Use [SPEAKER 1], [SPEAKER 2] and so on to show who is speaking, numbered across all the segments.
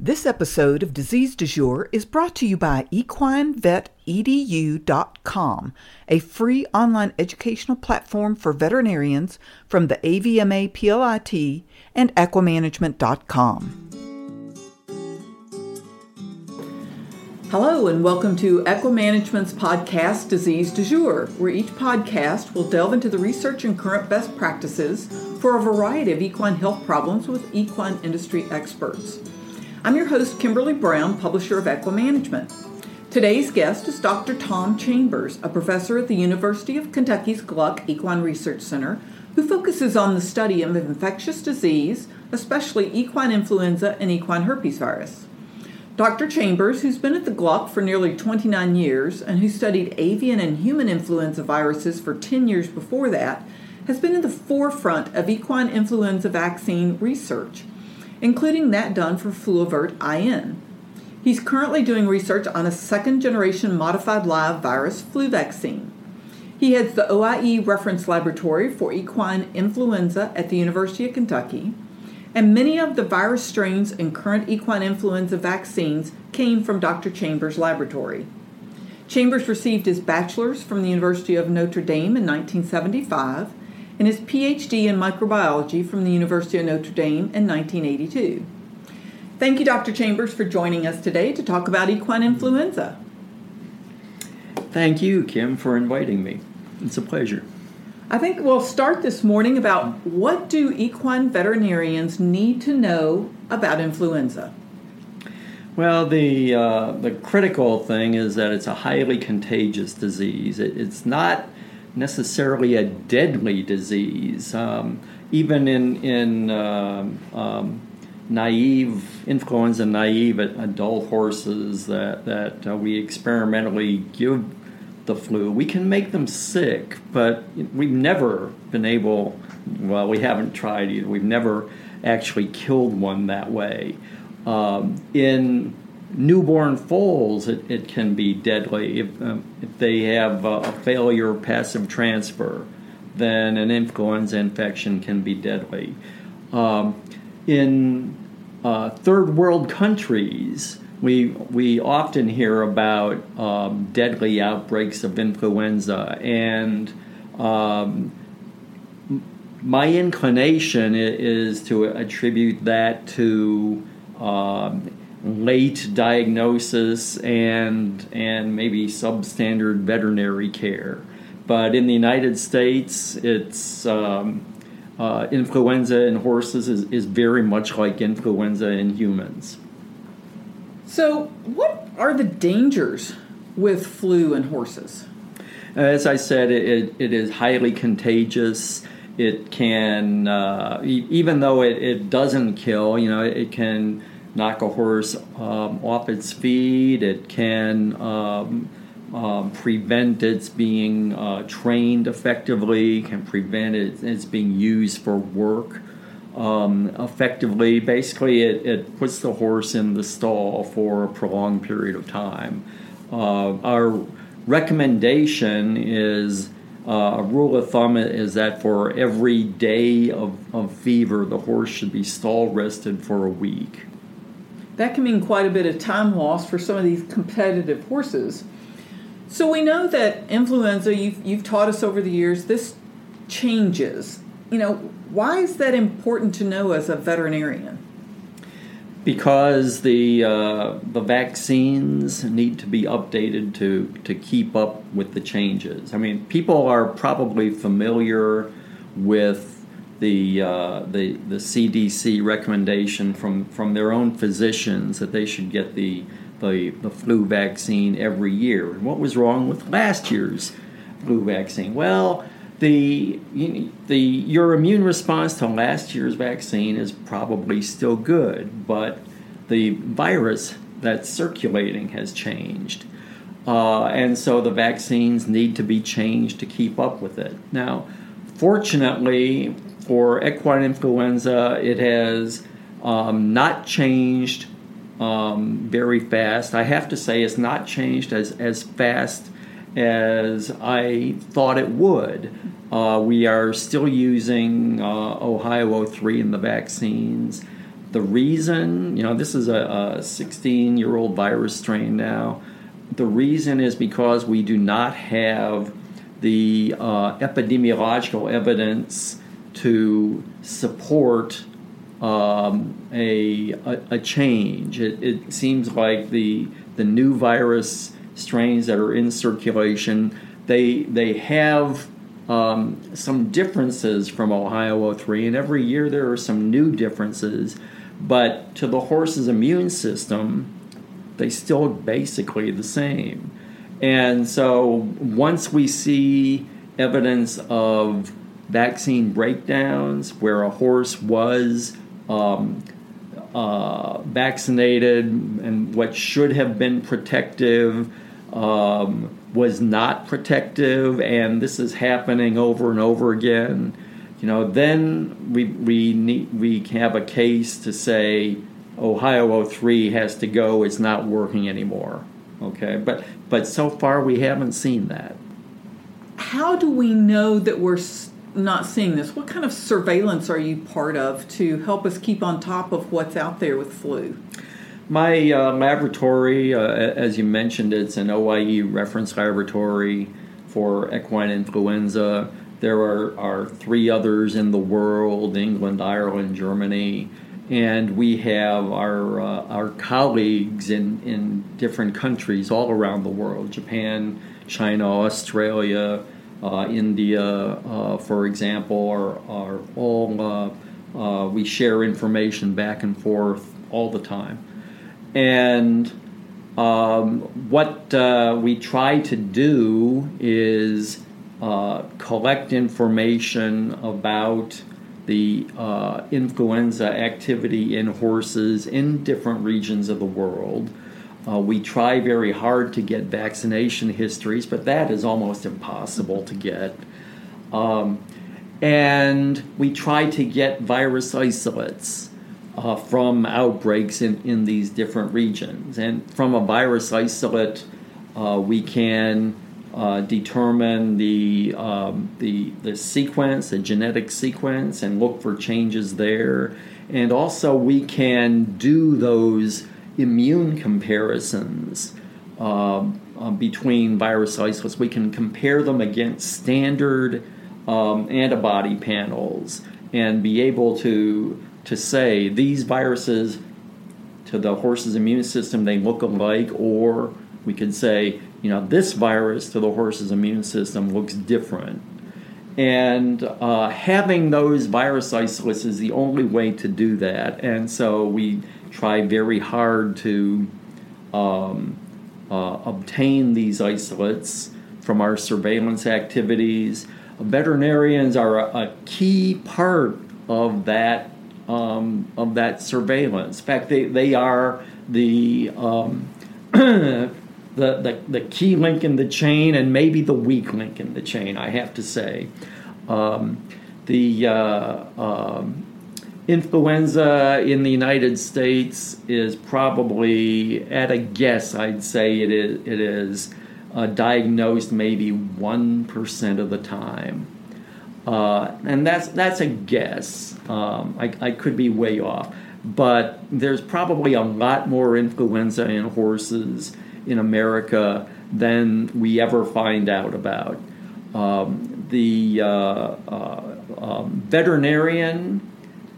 [SPEAKER 1] This episode of Disease Du Jour is brought to you by equinevetedu.com, a free online educational platform for veterinarians from the AVMA PLIT and equimanagement.com. Hello, and welcome to Equimanagement's podcast, Disease Du Jour, where each podcast will delve into the research and current best practices for a variety of equine health problems with equine industry experts. I'm your host, Kimberly Brown, publisher of Equimanagement. Today's guest is Dr. Tom Chambers, a professor at the University of Kentucky's Gluck Equine Research Center, who focuses on the study of infectious disease, especially equine influenza and equine herpes virus. Dr. Chambers, who's been at the Gluck for nearly 29 years and who studied avian and human influenza viruses for 10 years before that, has been in the forefront of equine influenza vaccine research including that done for Fluavert IN. He's currently doing research on a second generation modified live virus flu vaccine. He heads the OIE Reference Laboratory for Equine Influenza at the University of Kentucky, and many of the virus strains in current equine influenza vaccines came from Dr. Chambers' laboratory. Chambers received his bachelor's from the University of Notre Dame in 1975 and his PhD in microbiology from the University of Notre Dame in 1982. Thank you, Dr. Chambers, for joining us today to talk about equine influenza.
[SPEAKER 2] Thank you, Kim, for inviting me. It's a pleasure.
[SPEAKER 1] I think we'll start this morning about what do equine veterinarians need to know about influenza?
[SPEAKER 2] Well, the uh, the critical thing is that it's a highly contagious disease. It, it's not necessarily a deadly disease. Um, even in in uh, um, naive influenza naive adult horses that that uh, we experimentally give the flu, we can make them sick, but we've never been able. Well, we haven't tried either. We've never actually killed one that way. Um, in newborn foals, it, it can be deadly. If, um, if they have a, failure passive transfer, then an influenza infection can be deadly. Um, in uh, third world countries, we, we often hear about um, deadly outbreaks of influenza, and um, my inclination is to attribute that to um, late diagnosis and and maybe substandard veterinary care. But in the United States, it's um, uh, influenza in horses is, is very much like influenza in humans.
[SPEAKER 1] So, what are the dangers with flu in horses?
[SPEAKER 2] As I said, it, it is highly contagious. It can, uh, even though it, it doesn't kill, you know, it can knock a horse um, off its feet. It can um, um, prevent its being uh, trained effectively, can prevent it, its being used for work um, effectively. Basically, it, it puts the horse in the stall for a prolonged period of time. Uh, our recommendation is uh, a rule of thumb is that for every day of, of fever, the horse should be stall rested for a week
[SPEAKER 1] that can mean quite a bit of time loss for some of these competitive horses. So we know that influenza, you've, you've taught us over the years, this changes. You know, why is that important to know as a veterinarian?
[SPEAKER 2] Because the uh, the vaccines need to be updated to to keep up with the changes. I mean, people are probably familiar with the, uh, the, the CDC recommendation from, from their own physicians that they should get the, the, the flu vaccine every year. And what was wrong with last year's flu vaccine? Well, the, the, your immune response to last year's vaccine is probably still good, but the virus that's circulating has changed. Uh, and so the vaccines need to be changed to keep up with it. Now, fortunately, for equine influenza, it has um, not changed um, very fast. I have to say, it's not changed as, as fast as I thought it would. Uh, we are still using uh, Ohio 03 in the vaccines, the reason, you know, this is a 16 year old virus strain now. The reason is because we do not have the uh, epidemiological evidence to support um, a, a, a, change. It, it seems like the, the new virus strains that are in circulation, they, they have um, some differences from Ohio 03, and every year there are some new differences. But to the horse's immune system, they still basically the same. And so once we see evidence of vaccine breakdowns where a horse was um, uh, vaccinated and what should have been protective um, was not protective, and this is happening over and over again. You know, then we we need we have a case to say Ohio 03 has to go. It's not working anymore. Okay, but but so far we haven't seen that.
[SPEAKER 1] How do we know that we're not seeing this? What kind of surveillance are you part of to help us keep on top of what's out there with flu?
[SPEAKER 2] My uh, laboratory, uh, as you mentioned, it's an OIE reference laboratory for equine influenza. There are, are three others in the world England, Ireland, Germany. And we have our, uh, our colleagues in, in different countries all around the world Japan, China, Australia, India, uh, for example, are, are all, uh, uh, we share information back and forth all the time. And um, what uh, we try to do is uh, collect information about the uh, influenza activity in horses in different regions of the world. Uh, we try very hard to get vaccination histories, but that is almost impossible to get. Um, and we try to get virus isolates uh, from outbreaks in, in these different regions. And from a virus isolate, uh, we can uh, determine the, um, the, the sequence, the genetic sequence, and look for changes there. And also, we can do those immune comparisons uh, uh, between virus isolates. We can compare them against standard um, antibody panels and be able to to say these viruses to the horse's immune system they look alike or we could say you know this virus to the horse's immune system looks different and uh, having those virus isolates is the only way to do that and so we try very hard to um, uh, obtain these isolates from our surveillance activities veterinarians are a, a key part of that um, of that surveillance. In fact, they, they are the, um, the, the, the, key link in the chain and maybe the weak link in the chain, I have to say. Um, the uh, um, influenza in the United States is probably, at a guess, I'd say it is, it is uh, diagnosed maybe 1% of the time. Uh, and that's that's a guess. Um, I, I could be way off, but there's probably a lot more influenza in horses in America than we ever find out about. Um, the uh, uh, um, veterinarian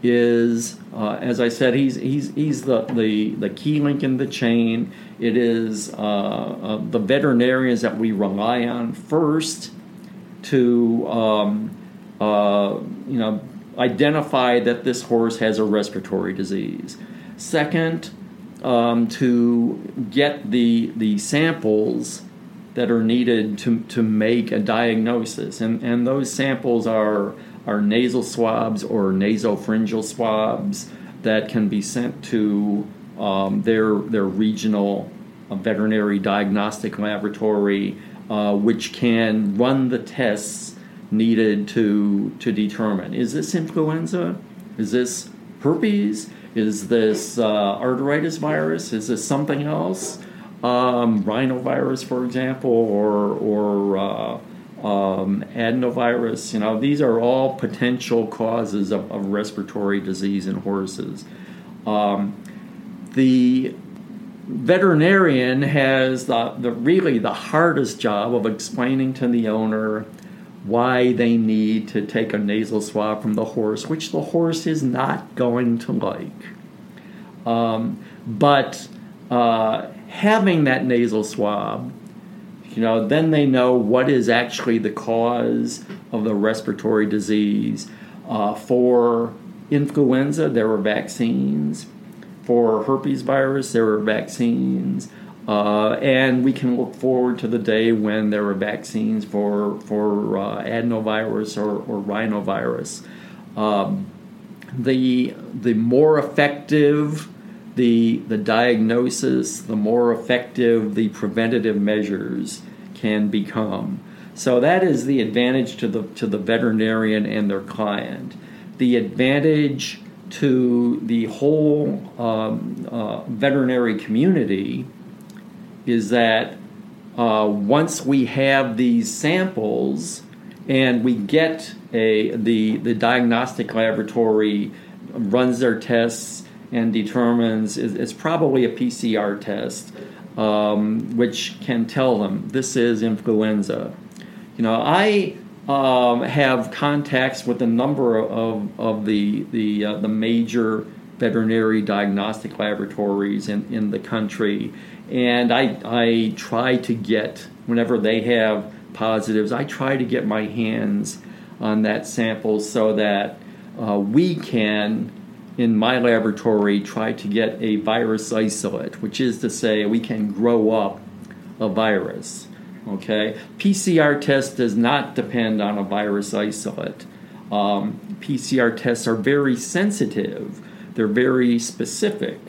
[SPEAKER 2] is, uh, as I said, he's he's he's the, the the key link in the chain. It is uh, uh, the veterinarians that we rely on first to um, uh, you know, identify that this horse has a respiratory disease. Second, um, to get the the samples that are needed to, to make a diagnosis, and and those samples are are nasal swabs or nasopharyngeal swabs that can be sent to um, their their regional uh, veterinary diagnostic laboratory, uh, which can run the tests needed to to determine is this influenza? Is this herpes? Is this uh, arteritis virus? Is this something else? Um, rhinovirus for example or or uh, um, adenovirus you know these are all potential causes of, of respiratory disease in horses Um, the veterinarian has the, the really the hardest job of explaining to the owner why they need to take a nasal swab from the horse, which the horse is not going to like. Um, but uh, having that nasal swab, you know, then they know what is actually the cause of the respiratory disease. Uh, for influenza, there were vaccines. For herpes virus, there were vaccines. Uh, and we can look forward to the day when there are vaccines for for uh, adenovirus or, or rhinovirus. Um, the the more effective the the diagnosis, the more effective the preventative measures can become. So that is the advantage to the to the veterinarian and their client. The advantage to the whole um, uh, veterinary community is that uh, once we have these samples and we get a the the diagnostic laboratory runs their tests and determines it's probably a PCR test, um, which can tell them this is influenza. You know, I um, have contacts with a number of, of the the uh, the major veterinary diagnostic laboratories in, in the country, and I, I try to get, whenever they have positives, I try to get my hands on that sample so that uh, we can, in my laboratory, try to get a virus isolate, which is to say, we can grow up a virus. Okay, PCR test does not depend on a virus isolate. Um, PCR tests are very sensitive. They're very specific,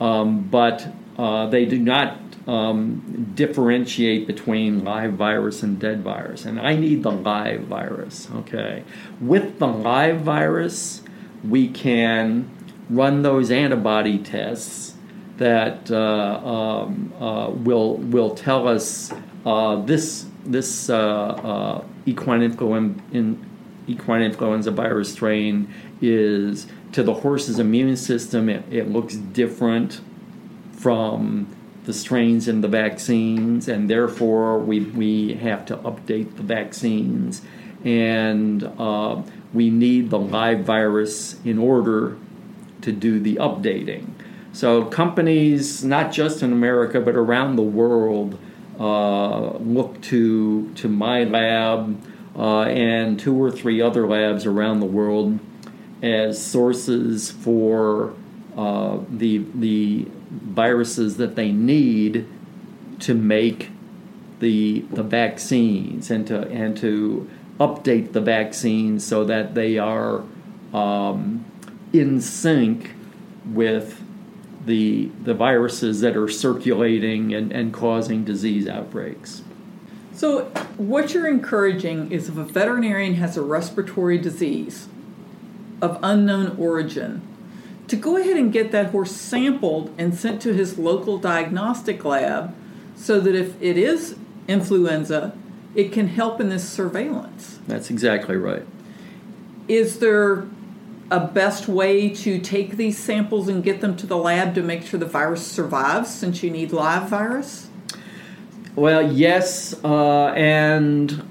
[SPEAKER 2] um, but uh, they do not um, differentiate between live virus and dead virus. And I need the live virus, okay? With the live virus, we can run those antibody tests that uh, um, uh, will, will tell us uh, this, this uh, uh, equine, influenza, in, equine influenza virus strain is to the horse's immune system, it, it looks different from the strains in the vaccines, and therefore we, we have to update the vaccines. And uh, we need the live virus in order to do the updating. So, companies, not just in America, but around the world, uh, look to, to my lab uh, and two or three other labs around the world as sources for uh, the, the viruses that they need to make the the vaccines and to and to update the vaccines so that they are um, in sync with the the viruses that are circulating and, and causing disease outbreaks.
[SPEAKER 1] So what you're encouraging is if a veterinarian has a respiratory disease of unknown origin, to go ahead and get that horse sampled and sent to his local diagnostic lab so that if it is influenza, it can help in this surveillance.
[SPEAKER 2] That's exactly right.
[SPEAKER 1] Is there a best way to take these samples and get them to the lab to make sure the virus survives since you need live virus?
[SPEAKER 2] Well, yes, uh, and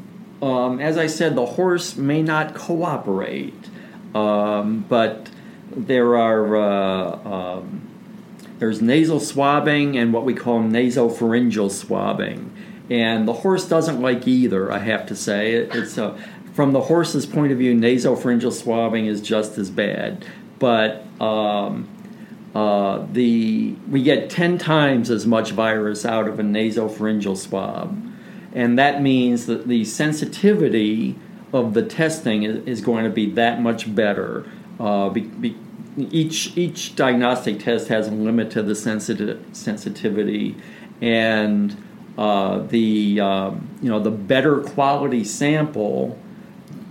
[SPEAKER 2] um, as I said, the horse may not cooperate, um, but there are uh, um, there's nasal swabbing and what we call nasopharyngeal swabbing, and the horse doesn't like either. I have to say, it's a, from the horse's point of view, nasopharyngeal swabbing is just as bad, but um, uh, the we get ten times as much virus out of a nasopharyngeal swab, and that means that the sensitivity of the testing is, is going to be that much better. Uh, be, be, each each diagnostic test has a limit to the sensitive sensitivity, and uh, the um, you know the better quality sample,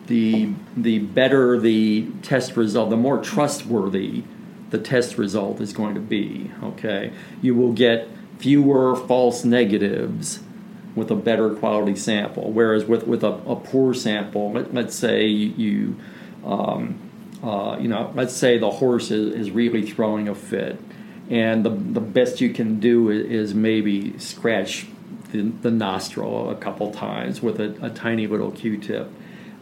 [SPEAKER 2] the the better the test result, the more trustworthy the test result is going to be. Okay, you will get fewer false negatives with a better quality sample, whereas with with a, a poor sample, let, us say you. Um, uh, you know, let's say the horse is, is really throwing a fit, and the, the best you can do is, is maybe scratch the, the, nostril a couple times with a, a tiny little Q-tip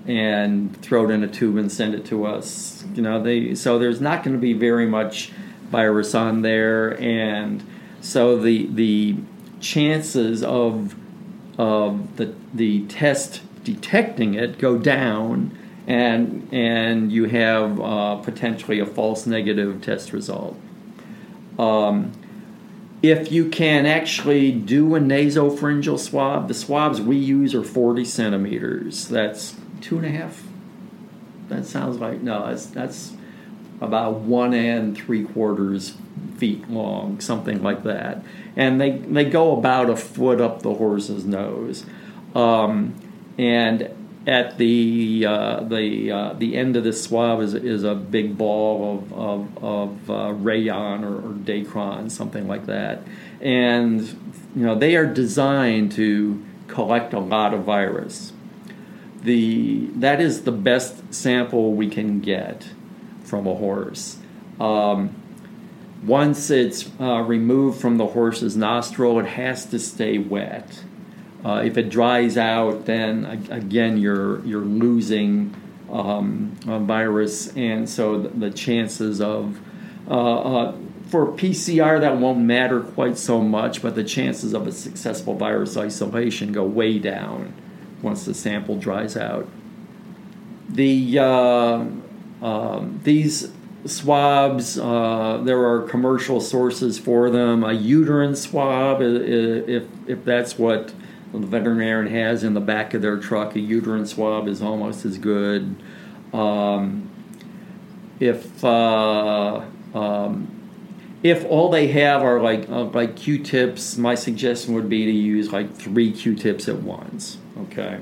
[SPEAKER 2] and throw it in a tube and send it to us. You know, they so there's not going to be very much virus on there, and so the the chances of of the the test detecting it go down, and and you have uh, potentially a false negative test result. Um, if you can actually do a nasopharyngeal swab, the swabs we use are 40 centimeters. That's two and a half. That sounds like no. That's that's about one and three quarters feet long, something like that. And they they go about a foot up the horse's nose, um, and at the uh, the uh, the end of the swab is is a big ball of of, of uh, rayon or, or dacron, something like that, and you know they are designed to collect a lot of virus the that is the best sample we can get from a horse. Um, once it's uh, removed from the horse's nostril, it has to stay wet. Uh, if it dries out, then again you're you're losing um, virus, and so the, the chances of uh, uh for PCR that won't matter quite so much, but the chances of a successful virus isolation go way down once the sample dries out. The uh, um, these swabs, uh, there are commercial sources for them. A uterine swab, if if that's what the veterinarian has in the back of their truck, a uterine swab is almost as good. Um, if uh, um, if all they have are like uh, like Q-tips, my suggestion would be to use like three Q-tips at once. Okay.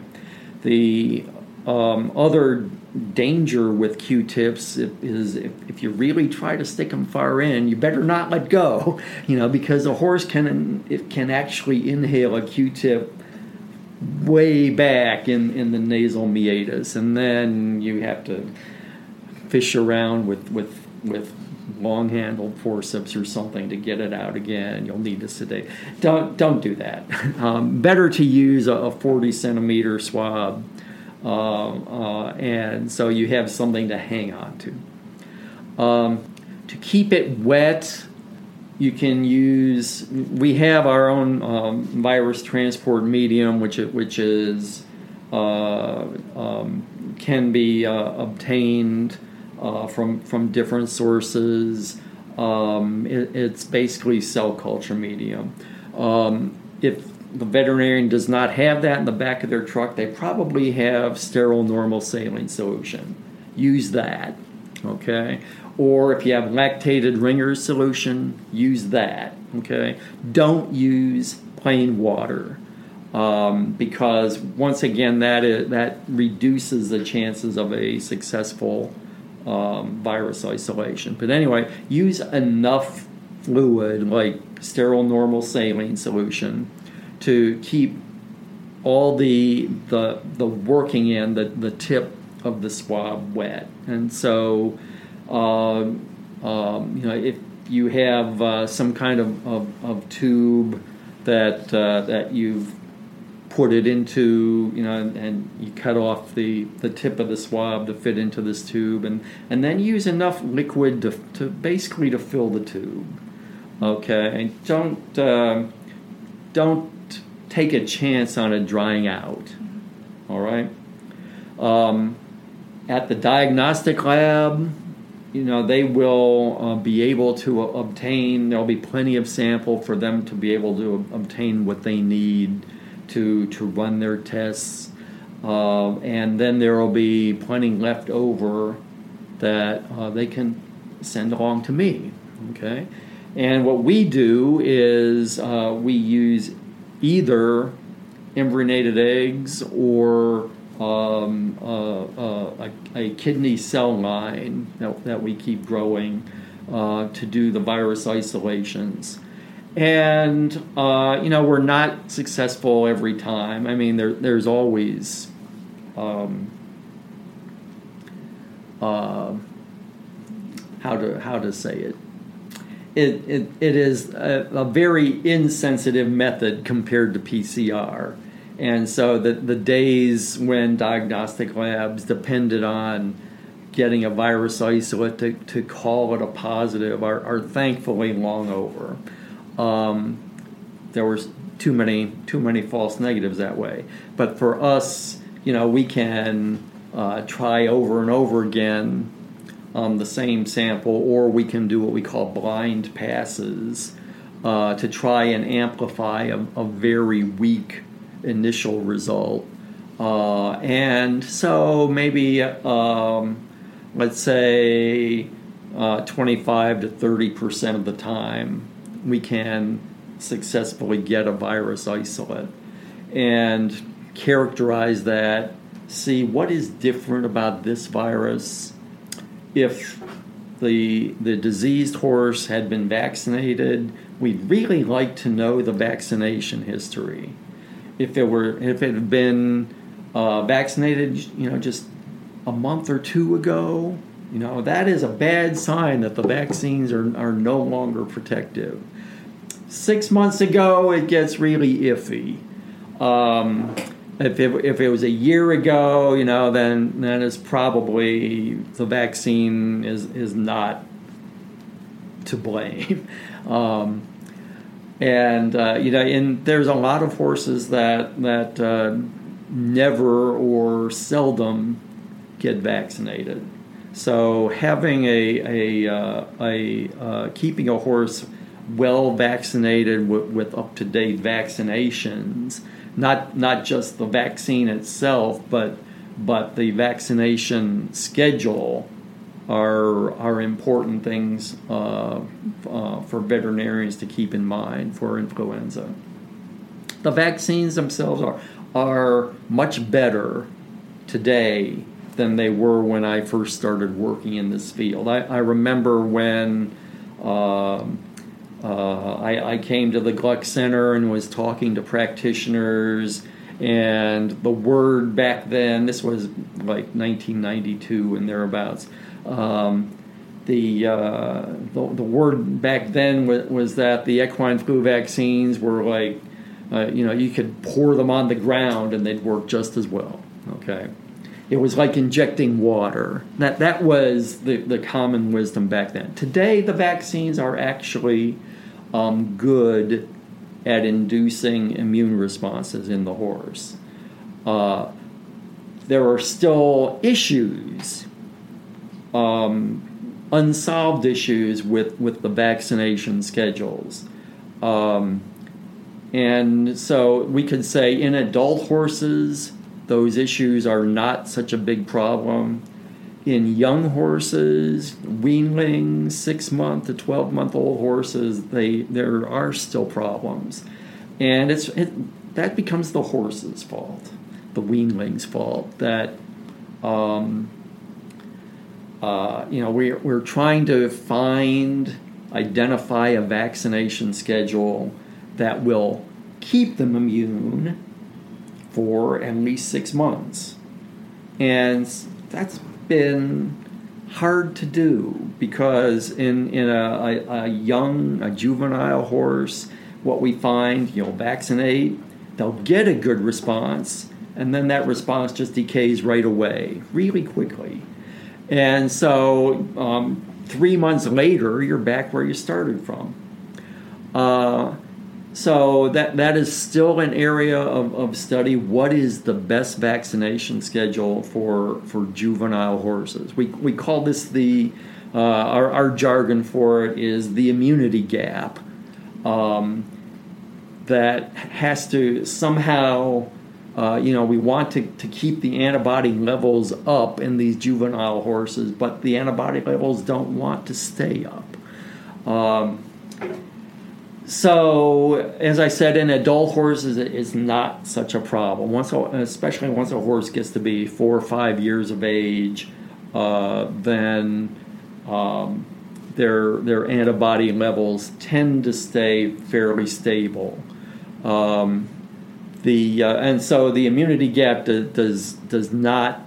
[SPEAKER 2] The um, other danger with Q-tips is if, if you really try to stick them far in, you better not let go. You know, because a horse can it can actually inhale a Q-tip way back in, in the nasal meatus, and then you have to fish around with with with long handled forceps or something to get it out again. You'll need to sedate. Don't don't do that. Um, better to use a, 40 centimeter swab, uh, uh, and so you have something to hang on to. Um, to keep it wet, you can use. We have our own um, virus transport medium, which which is uh, um, can be uh, obtained uh, from from different sources. Um, it, it's basically cell culture medium. Um, if the veterinarian does not have that in the back of their truck, they probably have sterile normal saline solution. Use that, okay? Or if you have lactated Ringer's solution, use that, okay? Don't use plain water. Um, because once again, that is, that reduces the chances of a successful um, virus isolation. But anyway, use enough fluid, like sterile normal saline solution, to keep all the the the working end, the the tip of the swab wet. And so, uh, um, you know, if you have uh, some kind of, of, of tube that uh, that you've put it into, you know, and, and, you cut off the, the tip of the swab to fit into this tube, and, and then use enough liquid to, to basically to fill the tube. Okay, and don't uh, don't take a chance on it drying out. All right. Um, at the diagnostic lab, you know they will uh, be able to obtain. There'll be plenty of sample for them to be able to obtain what they need to to run their tests, uh, and then there will be plenty left over that uh, they can send along to me. Okay, and what we do is uh, we use either embryonated eggs or um, uh, uh, a, a, kidney cell line that, that we keep growing uh, to do the virus isolations and uh, you know we're not successful every time. I mean, there, there's always um, uh, how to how to say it. It, it, it is a, a very insensitive method compared to PCR. And so the, the days when diagnostic labs depended on getting a virus isolate to, to call it a positive are, are thankfully long over. Um, there was too many too many false negatives that way. But for us, you know, we can uh, try over and over again on the same sample, or we can do what we call blind passes uh, to try and amplify a, a very weak initial result. Uh, and so maybe, um, let's say, uh, 25 to 30 percent of the time, we can successfully get a virus isolate and characterize that, see what is different about this virus if the the diseased horse had been vaccinated, we'd really like to know the vaccination history. If it were if it had been uh, vaccinated, you know, just a month or two ago, you know, that is a bad sign that the vaccines are, are no longer protective. Six months ago, it gets really iffy. Um, if it, if it was a year ago, you know, then then it's probably the vaccine is is not to blame. Um, and uh, you know, and there's a lot of horses that that uh, never or seldom get vaccinated. So having a a, uh, a uh, keeping a horse well vaccinated with, with up to date vaccinations not not just the vaccine itself, but but the vaccination schedule are are important things uh, uh, for veterinarians to keep in mind for influenza. The vaccines themselves are are much better today than they were when I first started working in this field. I, I remember when. Um, uh, I, I, came to the Gluck Center and was talking to practitioners, and the word back then, this was like 1992 and thereabouts, um, the, uh, the, the word back then was, was, that the equine flu vaccines were like, uh, you know, you could pour them on the ground and they'd work just as well. Okay, it was like injecting water. That that was the the common wisdom back then. Today, the vaccines are actually um, good at inducing immune responses in the horse. Uh, there are still issues, um, unsolved issues with, with the vaccination schedules. Um, and so we could say in adult horses, those issues are not such a big problem in young horses, weanlings, six month to twelve month old horses, they there are still problems, and it's it, that becomes the horse's fault, the weanling's fault. That um, uh, you know we're we're trying to find identify a vaccination schedule that will keep them immune for at least six months, and that's been hard to do because in in a, a, a, young a juvenile horse what we find you'll vaccinate they'll get a good response and then that response just decays right away really quickly and so um, three months later you're back where you started from uh, so that that is still an area of, of study. What is the best vaccination schedule for for juvenile horses? We we call this the uh, our, our jargon for it is the immunity gap. Um, that has to somehow, uh, you know, we want to, to keep the antibody levels up in these juvenile horses, but the antibody levels don't want to stay up. Um, so, as I said, in adult horses, it's not such a problem. Once, especially once a horse gets to be four or five years of age, uh, then um, their their antibody levels tend to stay fairly stable. Um, the uh, and so the immunity gap do, does does not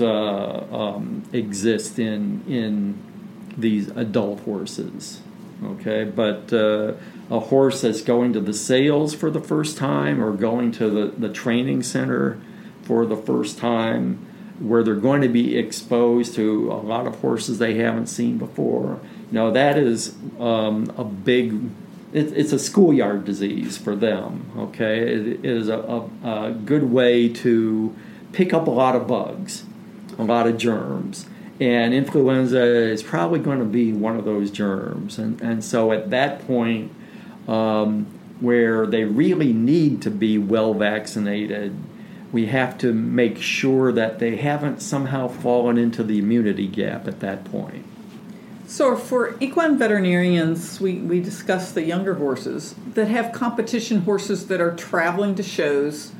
[SPEAKER 2] uh, um, exist in in these adult horses. Okay, but uh, a horse that's going to the sales for the first time or going to the, the training center for the first time, where they're going to be exposed to a lot of horses they haven't seen before, you know, that is um, a big it, it's a schoolyard disease for them. Okay, it is a, a, a, good way to pick up a lot of bugs, a lot of germs, and influenza is probably going to be one of those germs. And and so at that point, um, where they really need to be well vaccinated. We have to make sure that they haven't somehow fallen into the immunity gap at that point.
[SPEAKER 1] So, for equine veterinarians, we, we discussed the younger horses that have competition horses that are traveling to shows.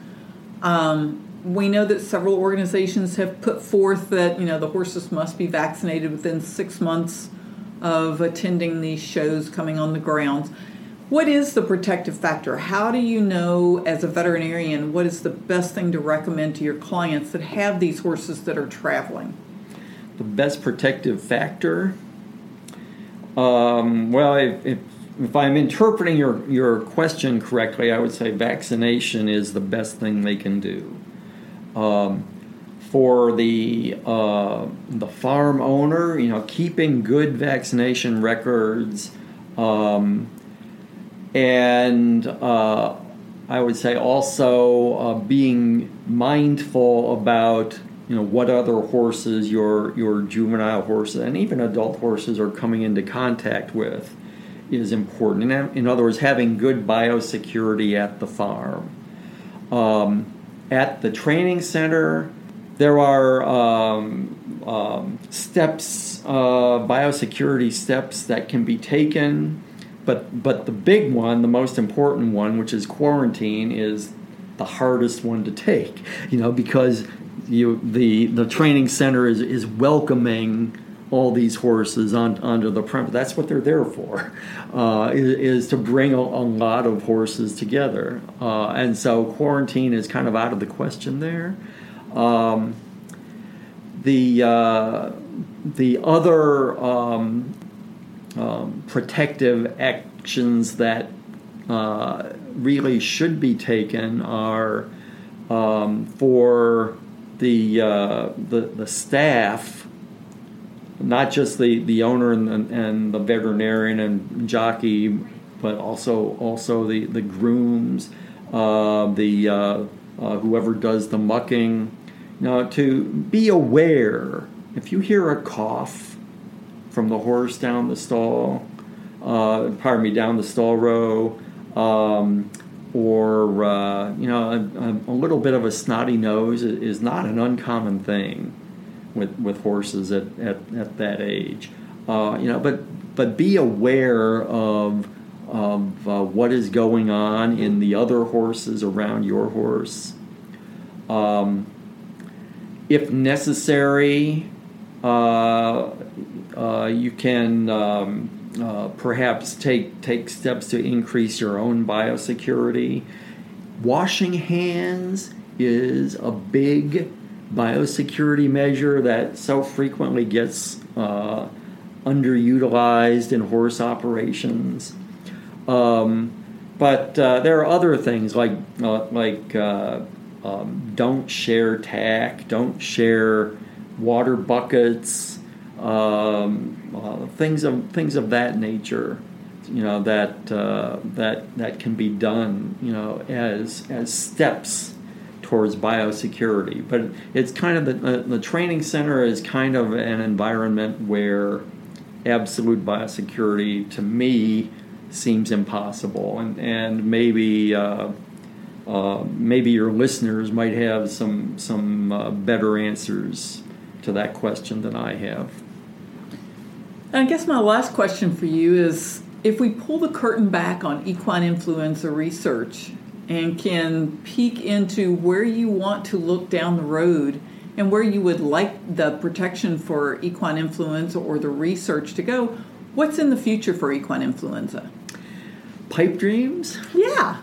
[SPEAKER 1] Um, we know that several organizations have put forth that you know the horses must be vaccinated within six months of attending these shows coming on the grounds. What is the protective factor? How do you know, as a veterinarian, what is the best thing to recommend to your clients that have these horses that are traveling?
[SPEAKER 2] The best protective factor um, well, if, if, if, I'm interpreting your, your question correctly, I would say vaccination is the best thing they can do. Um, for the uh, the farm owner, you know, keeping good vaccination records, um, and uh, I would say also uh, being mindful about you know what other horses your your juvenile horses and even adult horses are coming into contact with is important. In, in other words, having good biosecurity at the farm. Um, at the training center, there are um, um, steps, uh, biosecurity steps that can be taken, but but the big one, the most important one, which is quarantine, is the hardest one to take. You know, because you the the training center is is welcoming all these horses on, onto the premise. That's what they're there for, uh, is, is, to bring a, a, lot of horses together. Uh, and so quarantine is kind of out of the question there. Um, the uh, the other um, um, protective actions that uh, really should be taken are um, for the, uh, the, the staff, not just the, the owner and the, and the veterinarian and jockey, but also also the, the grooms, uh, the uh, uh whoever does the mucking, Now, to be aware if you hear a cough from the horse down the stall, uh, pardon me, down the stall row, um, or uh, you know a, a, little bit of a snotty nose is not an uncommon thing with with horses at, at, at that age. Uh, you know but but be aware of of uh, what is going on in the other horses around your horse. Um, if necessary uh, uh, you can um, uh, perhaps take take steps to increase your own biosecurity. Washing hands is a big biosecurity measure that so frequently gets uh, underutilized in horse operations. Um, but uh, there are other things like uh, like uh, um, don't share tack, don't share water buckets um, uh, things of things of that nature. You know that uh, that that can be done. You know as as steps towards biosecurity. But it's kind of the, the training center is kind of an environment where absolute biosecurity to me seems impossible, and and maybe. Uh, uh, maybe your listeners might have some some uh, better answers to that question than I have.
[SPEAKER 1] I guess my last question for you is if we pull the curtain back on equine influenza research and can peek into where you want to look down the road and where you would like the protection for equine influenza or the research to go, what's in the future for equine influenza?
[SPEAKER 2] Pipe dreams?
[SPEAKER 1] Yeah.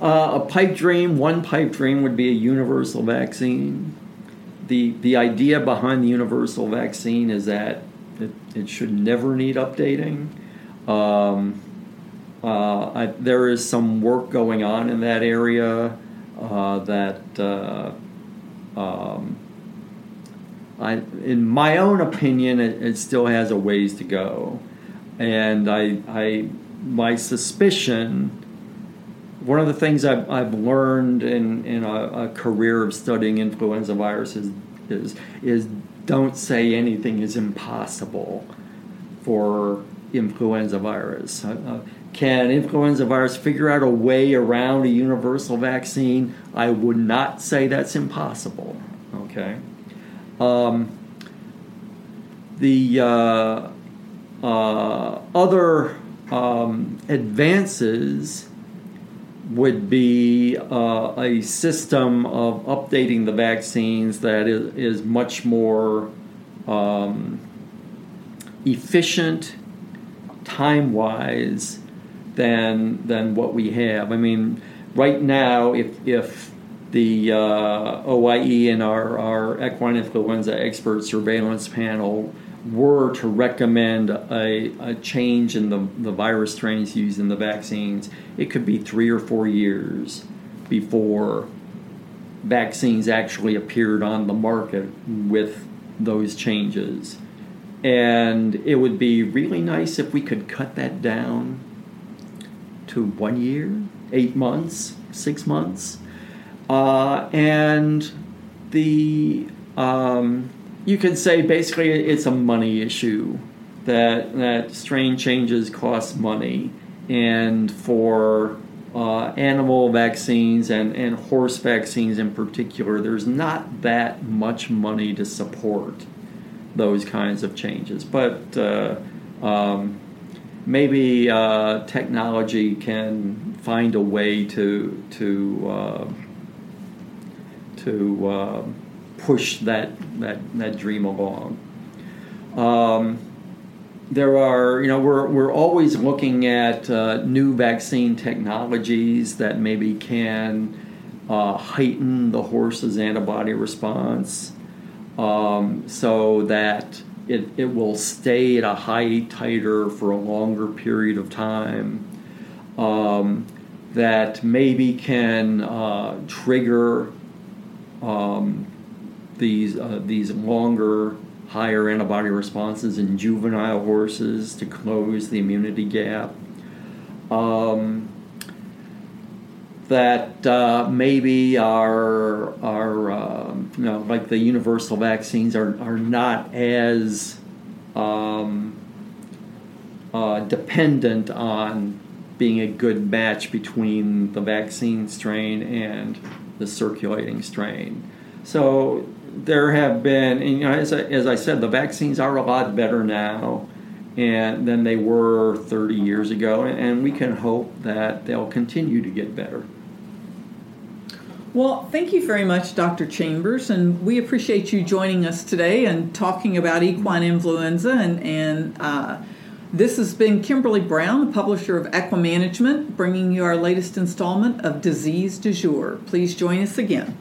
[SPEAKER 2] Uh, a pipe dream, one pipe dream would be a universal vaccine. The, the idea behind the universal vaccine is that it, should never need updating. Um, uh, I, there is some work going on in that area uh, that, uh, um, I, in my own opinion, it, it, still has a ways to go. And I, I, my suspicion, one of the things I've, I've learned in, in a, a career of studying influenza viruses is, is don't say anything is impossible for influenza virus. Uh, uh, can influenza virus figure out a way around a universal vaccine? I would not say that's impossible. Okay. Um, the uh, uh, other um, advances would be uh, a system of updating the vaccines that is, is much more um, efficient time wise than than what we have. I mean, right now, if if the uh, OIE and our, our equine influenza expert surveillance panel were to recommend a, a change in the, the virus strains used in the vaccines, it could be three or four years before vaccines actually appeared on the market with those changes. And it would be really nice if we could cut that down to one year, eight months, six months. Uh, and the um, you could say basically it's a money issue that that strain changes cost money, and for uh, animal vaccines and, and horse vaccines in particular, there's not that much money to support those kinds of changes. But uh, um, maybe uh, technology can find a way to to uh, to uh, push that, that, that dream along. Um, there are, you know, we're, we're always looking at uh, new vaccine technologies that maybe can uh, heighten the horse's antibody response um, so that it, it will stay at a high titer for a longer period of time. Um, that maybe can uh, trigger um, these uh, these longer, higher antibody responses in juvenile horses to close the immunity gap. Um, that uh, maybe our our uh, you know like the universal vaccines are are not as um, uh, dependent on being a good match between the vaccine strain and the circulating strain. So there have been, and, you know, as I, as I said, the vaccines are a lot better now and than they were 30 years ago, and we can hope that they'll continue to get better.
[SPEAKER 1] Well, thank you very much, Dr. Chambers, and we appreciate you joining us today and talking about equine influenza. And, and uh, this has been Kimberly Brown, the publisher of Equimanagement, bringing you our latest installment of Disease du Jour. Please join us again.